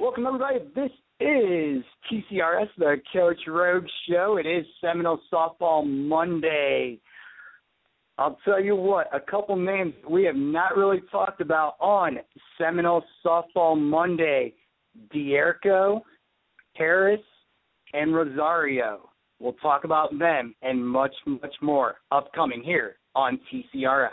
Welcome everybody. This is TCRS, the Coach Rogol Show. It is Seminole Softball Monday. I'll tell you what, a couple names we have not really talked about on Seminole Softball Monday. Dierko, Harris, and Rosario. We'll talk about them and much, much more upcoming here on TCRS.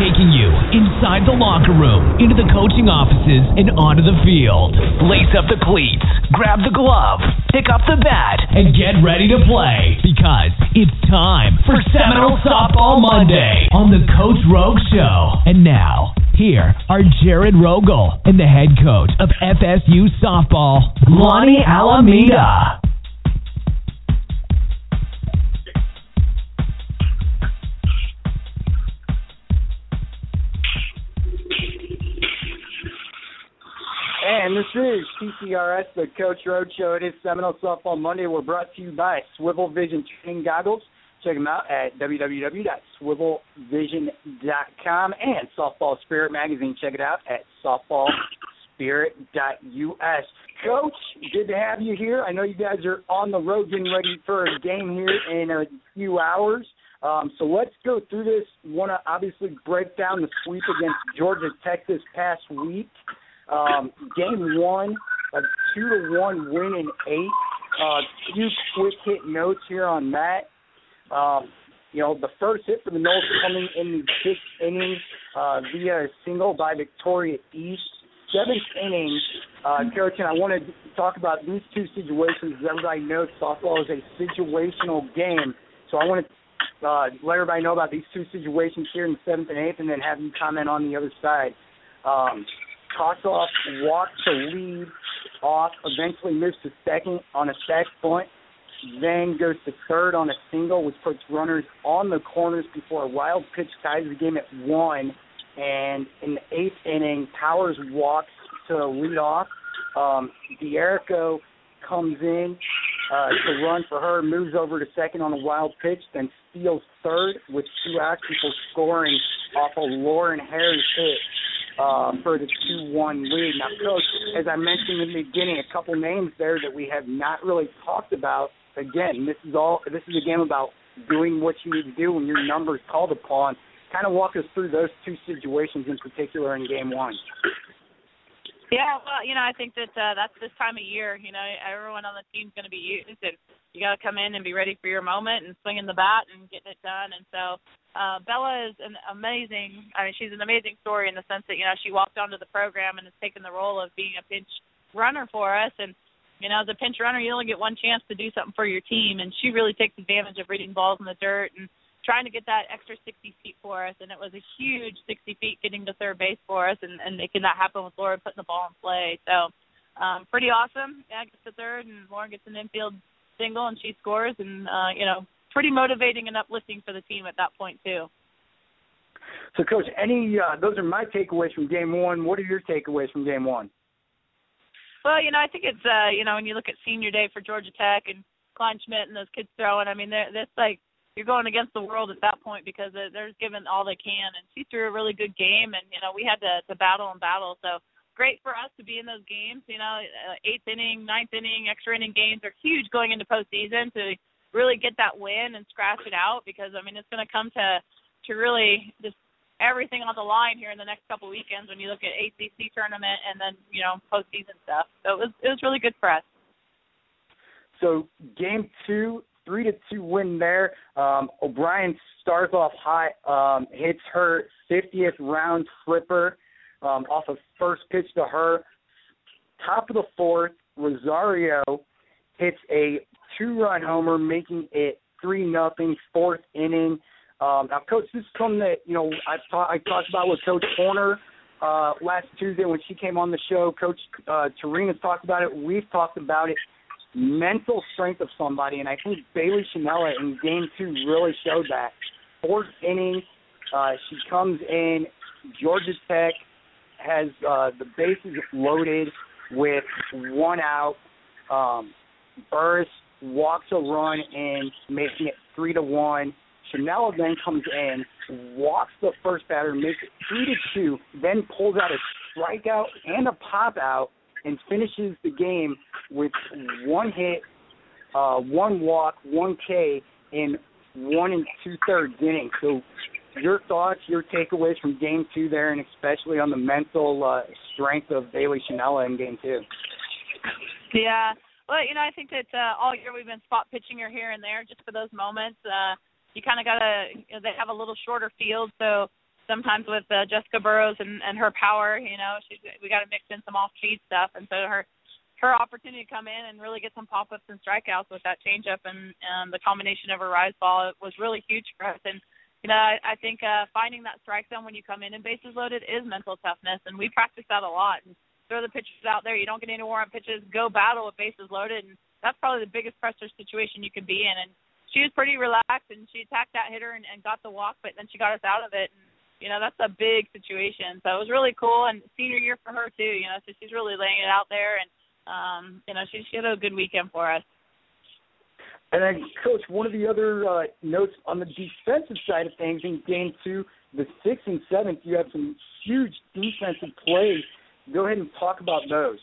Taking you inside the locker room, into the coaching offices, and onto the field. Lace up the cleats, grab the glove, pick up the bat, and get ready to play because it's time for Seminole Softball Monday on the Coach Rogol Show. And now, here are Jared Rogol and the head coach of FSU Softball, Lonni Alameda. And is TCRS, the Coach Rogol Show. It is Seminole Softball Monday. We're brought to you by Swivel Vision Training Goggles. Check them out at www.swivelvision.com and Softball Spirit Magazine. Check it out at softballspirit.us. Coach, good to have you here. I know you guys are on the road getting ready for a game here in a few hours. Um, so let's go through this. Want to obviously break down the sweep against Georgia Tech this past week. Um, game one, a two to one win in eight. Uh, few quick hit notes here on that. Um, you know, the first hit for the Noles coming in the sixth inning uh, via a single by Victoria East. Seventh inning, uh, and I want to talk about these two situations. As everybody knows, softball is a situational game. So I want to uh, let everybody know about these two situations here in the seventh and eighth, and then have you comment on the other side. Um, Kossoff walks to lead off, eventually moves to second on a sac bunt, then goes to third on a single, which puts runners on the corners before a wild pitch ties the game at one. And in the eighth inning, Powers walks to lead off. Um, Dierko comes in uh, to run for her, moves over to second on a wild pitch, then steals third with two outs before scoring off a Lauren Harris hit uh, for the 2-1 lead. Now, Coach, as I mentioned in the beginning, a couple names there that we have not really talked about. Again, this is all. This is a game about doing what you need to do when your number is called upon. Kind of walk us through those two situations in particular in Game One. Yeah, well, you know, I think that uh, that's this time of year. You know, everyone on the team's going to be used, and you got to come in and be ready for your moment and swinging the bat and getting it done. And so, uh, Bella is an amazing. I mean, she's an amazing story in the sense that you know she walked onto the program and has taken the role of being a pinch runner for us. And you know, as a pinch runner, you only get one chance to do something for your team, and she really takes advantage of reading balls in the dirt and trying to get that extra 60 feet for us, and it was a huge 60 feet getting to third base for us, and, and making that happen with Laura putting the ball in play. So, um, pretty awesome. Yeah, gets to third, and Lauren gets an infield single, and she scores, and uh, you know, pretty motivating and uplifting for the team at that point too. So, Coach, any uh, those are my takeaways from Game One. What are your takeaways from Game One? Well, you know, I think it's uh, you know when you look at Senior Day for Georgia Tech and Klein Schmidt and those kids throwing. I mean, they're that's like you're going against the world at that point because they're giving all they can. And she threw a really good game, and you know we had to to battle and battle. So great for us to be in those games. You know, uh, eighth inning, ninth inning, extra inning games are huge going into postseason to really get that win and scratch it out because I mean it's going to come to to really just everything on the line here in the next couple weekends when you look at ACC tournament and then you know postseason stuff. So it was it was really good for us. So game two three to two win there. Um, O'Brien starts off high, um, hits her 50th round tripper um, off of first pitch to her. Top of the fourth, Rosario hits a two-run homer, making it three nothing. Fourth inning. Um, now, coach, this is something that you know I talked I talked about with Coach Horner uh, last Tuesday when she came on the show. Coach uh, Tarina's talked about it. We've talked about it. Mental strength of somebody, and I think Bailey Chanella in Game Two really showed that. Fourth inning, uh, she comes in. Georgia Tech has uh, the bases loaded with one out. Um, Burroughs walks a run in, making it three to one. Chanella then comes in, walks the first batter, makes it three to two, then pulls out a strikeout and a pop out, and finishes the game with one hit, uh, one walk, one K in one and two thirds innings. So, your thoughts, your takeaways from Game Two there, and especially on the mental uh, strength of Bailey Chanella in Game Two. Yeah. Well, you know, I think that uh, all year we've been spot pitching her here and there just for those moments. Uh, you kind of got to, you know, they have a little shorter field, so sometimes with uh, Jessica Burroughs and, and her power, you know, she's, we got to mix in some off-speed stuff, and so her her opportunity to come in and really get some pop-ups and strikeouts with that changeup and um, the combination of her rise ball was really huge for us. And you know, I, I think uh, finding that strike zone when you come in and bases loaded is mental toughness, and we practice that a lot. And throw the pitches out there. You don't get any warm pitches. Go battle with bases loaded, and that's probably the biggest pressure situation you can be in. And she was pretty relaxed, and she attacked that hitter and, and got the walk, but then she got us out of it. And you know that's a big situation. So it was really cool, and senior year for her too. You know, so she's really laying it out there, and um, you know she she had a good weekend for us. And then, Coach, one of the other uh, notes on the defensive side of things in Game Two, the sixth and seventh, you have some huge defensive plays go ahead and talk about those.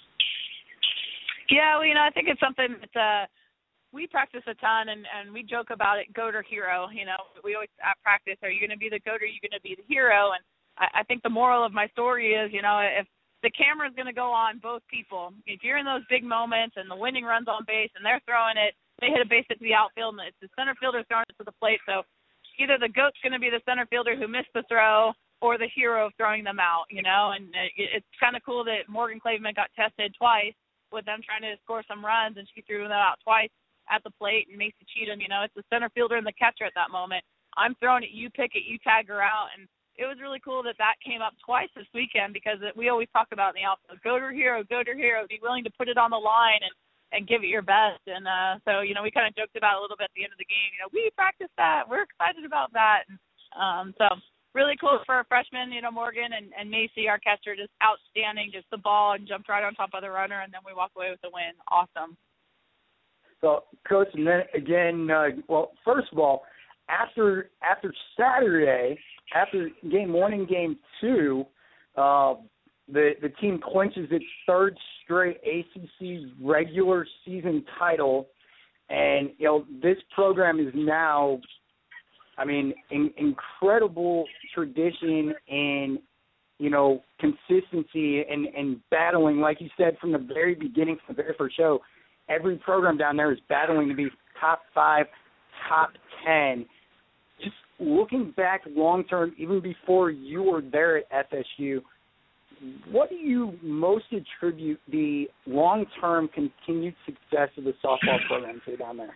Yeah, well, you know, I think it's something that uh, we practice a ton, and and we joke about it, goat or hero. You know, we always at practice, are you going to be the goat or are you going to be the hero? And I, I think the moral of my story is, you know, if the camera is going to go on both people, if you're in those big moments and the winning runs on base and they're throwing it, they hit a base into the outfield, and it's the center fielder throwing it to the plate. So either the goat's going to be the center fielder who missed the throw, or the hero of throwing them out, you know. And it's kind of cool that Morgan Klaevemann got tested twice with them trying to score some runs, and she threw them out twice at the plate. And Macy Cheatham, you know, it's the center fielder and the catcher at that moment. I'm throwing it, you pick it, you tag her out, and it was really cool that that came up twice this weekend because it, we always talk about in the outfield, go to hero, go to hero, be willing to put it on the line and and give it your best. And uh so you know we kind of joked about it a little bit at the end of the game. You know we practiced that, we're excited about that. And, um so really cool for a freshman, you know, Morgan and, and Macy, our catcher, just outstanding. Just the ball and jumped right on top of the runner, and then we walk away with the win. Awesome. So, coach, and then again, uh, well, first of all, after after Saturday, after game one and game two, uh, the the team clinches its third straight ACC regular season title, and you know this program is now I mean, in, incredible tradition and you know consistency and and battling, like you said from the very beginning, from the very first show. Every program down there is battling to be top five, top ten. Just looking back long term, even before you were there at FSU, what do you most attribute the long term continued success of the softball program to down there?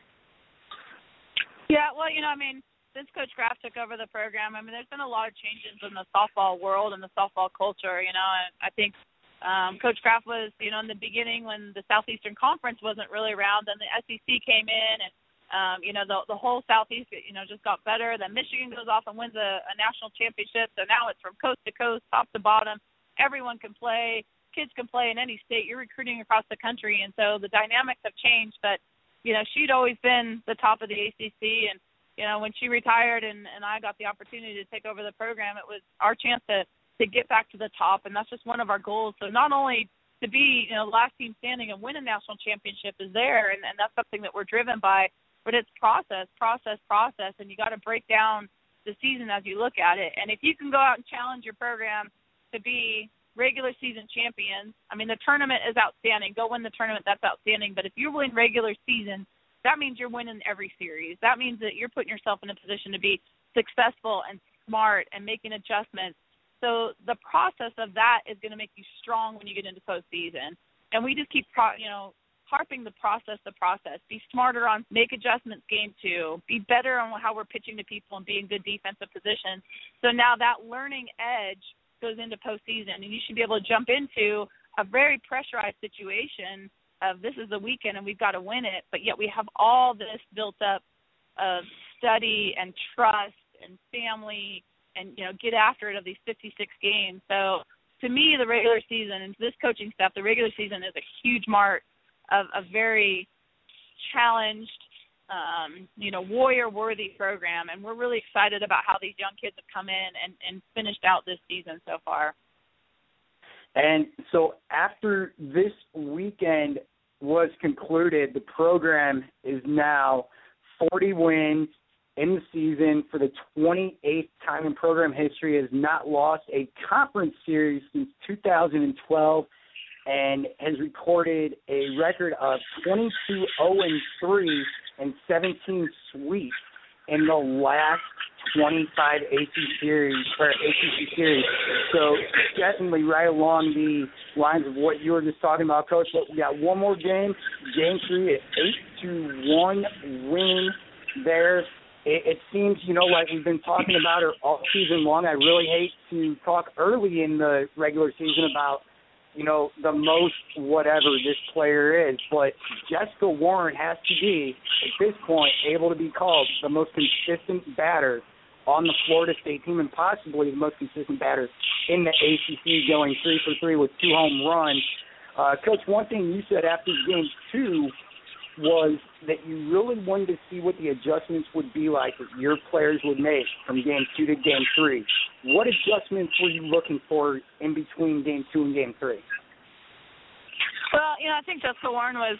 Yeah, well, you know, I mean, since Coach Graf took over the program, I mean, there's been a lot of changes in the softball world and the softball culture. You know, and I think um, Coach Graf was, you know, in the beginning when the Southeastern Conference wasn't really around, then the SEC came in, and um, you know, the the whole Southeast, you know, just got better. Then Michigan goes off and wins a, a national championship. So now it's from coast to coast, top to bottom. Everyone can play. Kids can play in any state. You're recruiting across the country, and so the dynamics have changed. But you know, she'd always been the top of the ACC, and you know, when she retired and and I got the opportunity to take over the program, it was our chance to to get back to the top, and that's just one of our goals. So not only to be you know last team standing and win a national championship is there, and and that's something that we're driven by, but it's process, process, process, and you got to break down the season as you look at it. And if you can go out and challenge your program to be regular season champions, I mean the tournament is outstanding. Go win the tournament, that's outstanding. But if you win regular season that means you're winning every series. That means that you're putting yourself in a position to be successful and smart and making adjustments. So the process of that is going to make you strong when you get into postseason. And we just keep, pro- you know, harping the process, the process. Be smarter on make adjustments game two. Be better on how we're pitching to people and be in good defensive positions. So now that learning edge goes into postseason, and you should be able to jump into a very pressurized situation of this is the weekend and we've got to win it, but yet we have all this built up of study and trust and family and you know get after it of these 56 games. So to me, the regular season and this coaching staff, the regular season is a huge mark of a very challenged, um, you know, warrior worthy program, and we're really excited about how these young kids have come in and, and finished out this season so far. And so after this weekend was concluded, the program is now 40 wins in the season for the 28th time in program history has not lost a conference series since 2012 and has recorded a record of 22 0 3 and 17 sweeps in the last 25 AC series or ACC series. So definitely right along the lines of what you were just talking about, Coach. But we got one more game. Game three, an eight to one win there. It, it seems, you know, like we've been talking about it all season long. I really hate to talk early in the regular season about you know, the most whatever this player is. But Jessica Warren has to be, at this point, able to be called the most consistent batter on the Florida State team and possibly the most consistent batter in the ACC, going three for three with two home runs. Uh, Coach, one thing you said after game two was that you really wanted to see what the adjustments would be like that your players would make from game two to game three. What adjustments were you looking for in between game two and game three? Well, you know, I think Jessica Warren was,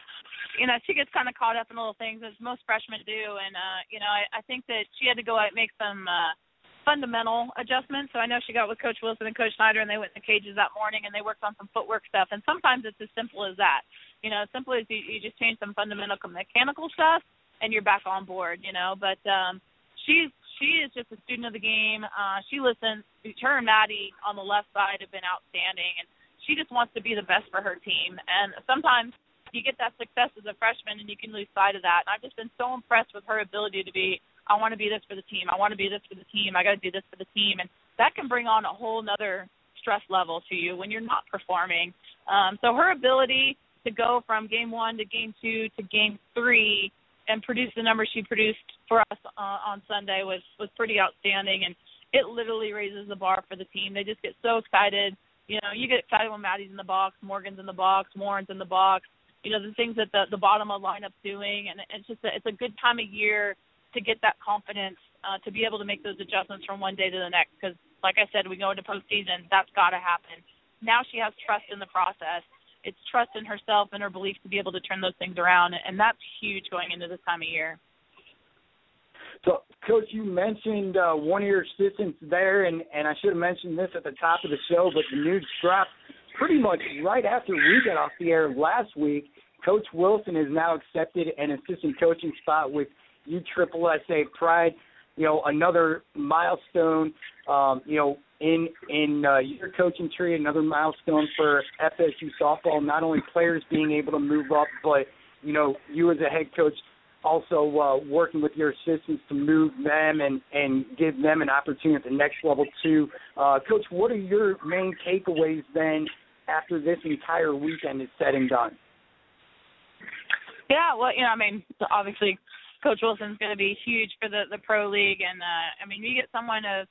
you know, she gets kind of caught up in little things as most freshmen do, and uh, you know, I, I think that she had to go out and make some uh, fundamental adjustments. So I know she got with Coach Wilson and Coach Snyder, and they went in the cages that morning and they worked on some footwork stuff. And sometimes it's as simple as that you know, as simple as you, you just change some fundamental mechanical stuff and you're back on board, you know. But um she's she is just a student of the game. Uh she listens her and Maddie on the left side have been outstanding and she just wants to be the best for her team. And sometimes you get that success as a freshman and you can lose sight of that. And I've just been so impressed with her ability to be I want to be this for the team. I want to be this for the team. I got to do this for the team. And that can bring on a whole nother stress level to you when you're not performing. Um, so her ability to go from game one to game two to game three and produce the numbers she produced for us uh, on Sunday was was pretty outstanding, and it literally raises the bar for the team. They just get so excited. You know, you get excited when Maddie's in the box, Morgan's in the box, Warren's in the box. You know, the things that the the bottom of lineup's doing, and it's just a, it's a good time of year to get that confidence uh, to be able to make those adjustments from one day to the next. Because, like I said, we go into postseason, that's got to happen. Now she has trust in the process it's trust in herself and her belief to be able to turn those things around, and that's huge going into this time of year. So, Coach, you mentioned uh, one of your assistants there, and, and I should have mentioned this at the top of the show, but the news dropped pretty much right after we got off the air last week. Coach Wilson has now accepted an assistant coaching spot with U Triple SA Pride. You know, another milestone. Um, you know, in in uh, your coaching tree, another milestone for FSU softball. Not only players being able to move up, but you know you as a head coach also uh, working with your assistants to move them and and give them an opportunity at the next level too. Uh, coach, what are your main takeaways then after this entire weekend is said and done? Yeah, well, you know, I mean, obviously, Coach Wilson's going to be huge for the the pro league, and uh, I mean, you get someone of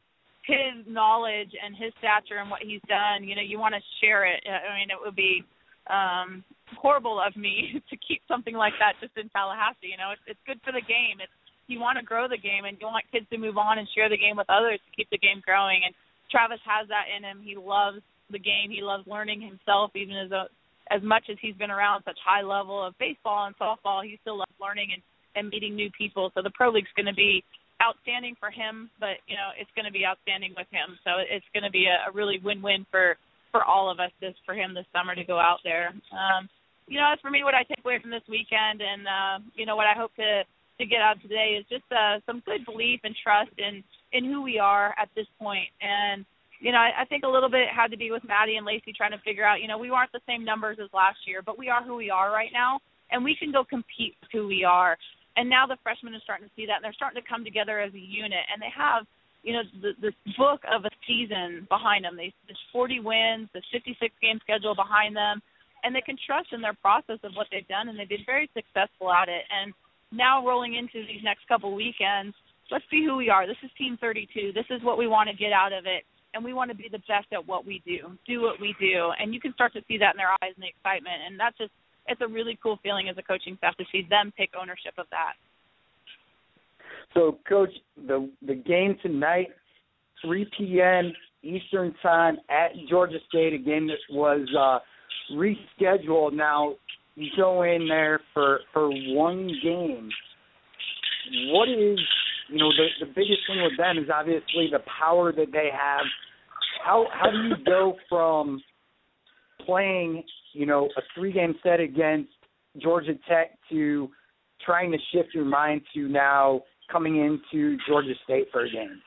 his knowledge and his stature and what he's done, you know, you want to share it. I mean, it would be um horrible of me to keep something like that just in Tallahassee. You know, it's it's good for the game. It's you want to grow the game and you want kids to move on and share the game with others to keep the game growing. And Travis has that in him. He loves the game. He loves learning himself, even as a as much as he's been around such high level of baseball and softball, he still loves learning and and meeting new people. So the pro league's going to be outstanding for him, but you know it's going to be outstanding with him. So it's going to be a, a really win-win for for all of us this for him this summer to go out there. Um, you know, as for me, what I take away from this weekend, and uh, you know what I hope to to get out today is just uh, some good belief and trust in in who we are at this point. And you know, I, I think a little bit had to be with Maddie and Lacey trying to figure out, you know, we weren't the same numbers as last year, but we are who we are right now, and we can go compete with who we are and now the freshmen are starting to see that and they're starting to come together as a unit and they have you know, the, this book of a season behind them. They there's 40 wins, the 56 game schedule behind them, and they can trust in their process of what they've done, and they've been very successful at it. And now rolling into these next couple weekends, let's be who we are. This is Team 32. This is what we want to get out of it, and we want to be the best at what we do. Do what we do, and you can start to see that in their eyes and the excitement, and that's just it's a really cool feeling as a coaching staff to see them take ownership of that. So, Coach, the the game tonight, 3 p.m. Eastern Time at Georgia State, a game that was uh, rescheduled. Now, you go in there for for one game. What is you know the the biggest thing with them is obviously the power that they have. How how do you go from playing you know a three game set against Georgia Tech to trying to shift your mind to now coming into Georgia State for a game?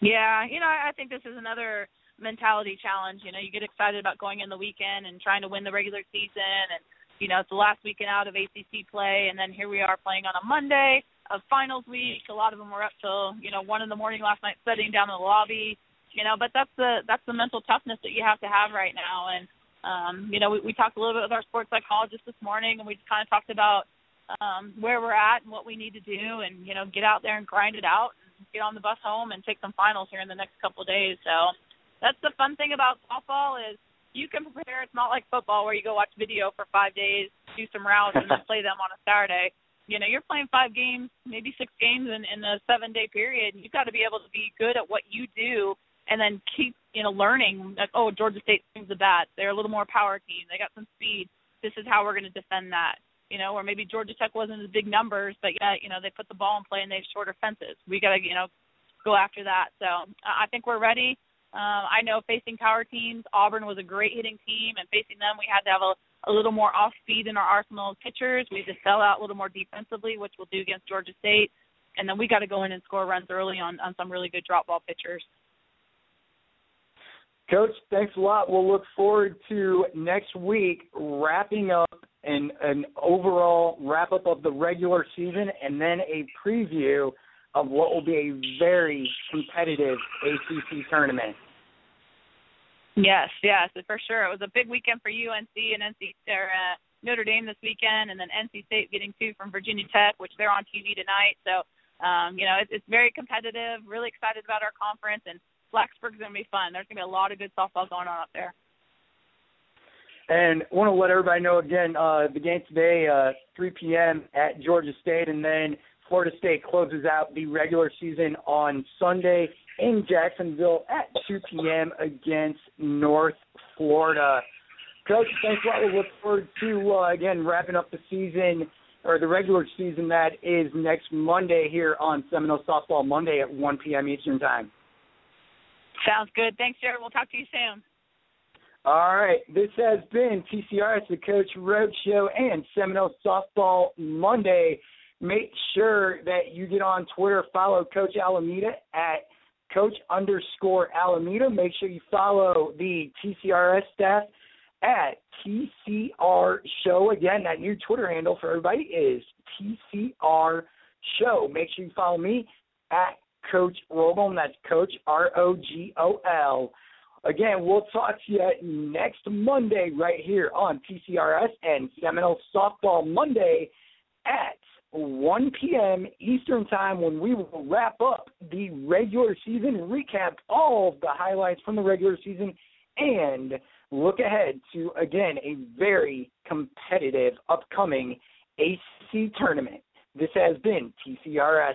Yeah, you know, I think this is another mentality challenge. You know, you get excited about going in the weekend and trying to win the regular season, and you know, it's the last weekend out of ACC play, and then here we are playing on a Monday of finals week. A lot of them were up till you know one in the morning last night, sitting down in the lobby. You know, but that's the that's the mental toughness that you have to have right now. And um, you know, we, we talked a little bit with our sports psychologist this morning, and we just kind of talked about um, where we're at and what we need to do, and you know, get out there and grind it out, and get on the bus home and take some finals here in the next couple of days. So that's the fun thing about softball is you can prepare. It's not like football where you go watch video for five days, do some routes, and then play them on a Saturday. You know, you're playing five games, maybe six games in, in a seven day period. You've got to be able to be good at what you do and then keep, you know, learning like, oh, Georgia State swings the bat. They're a little more power team. They got some speed. This is how we're going to defend that you know, or maybe Georgia Tech wasn't as big numbers, but yet, you know, they put the ball in play and they have shorter fences. We got to, you know, go after that. So I think we're ready. Um, I know facing power teams, Auburn was a great hitting team, and facing them, we had to have a, a little more off speed in our arsenal of pitchers. We to sell out a little more defensively, which we'll do against Georgia State. And then we got to go in and score runs early on, on some really good drop ball pitchers. Coach, thanks a lot. We'll look forward to next week wrapping up an an overall wrap up of the regular season and then a preview of what will be a very competitive ACC tournament. Yes, yes, for sure. It was a big weekend for UNC and NC or, uh, Notre Dame this weekend, and then NC State getting two from Virginia Tech, which they're on TV tonight. So, um, you know, it's, it's very competitive. Really excited about our conference, and Blacksburg's going to be fun. There's going to be a lot of good softball going on up there. And want to let everybody know again, uh, the game today, uh, 3 p.m. at Georgia State, and then Florida State closes out the regular season on Sunday in Jacksonville at 2 p.m. against North Florida. Coach, thanks a lot. We look forward to uh, again wrapping up the season or the regular season that is next Monday here on Seminole Softball Monday at 1 p.m. Eastern Time. Sounds good. Thanks, Jared. We'll talk to you soon. All right. This has been TCRS, the Coach Rogol Show, and Seminole Softball Monday. Make sure that you get on Twitter, follow Coach Alameda at Coach underscore Alameda. Make sure you follow the TCRS staff at TCR Show. Again, that new Twitter handle for everybody is TCR Show. Make sure you follow me at Coach Rogol, and that's Coach R O G O L. Again, we'll talk to you next Monday right here on TCRS and Seminole Softball Monday at 1 p.m. Eastern Time when we will wrap up the regular season, recap all of the highlights from the regular season, and look ahead to, again, a very competitive upcoming ACC tournament. This has been TCRS,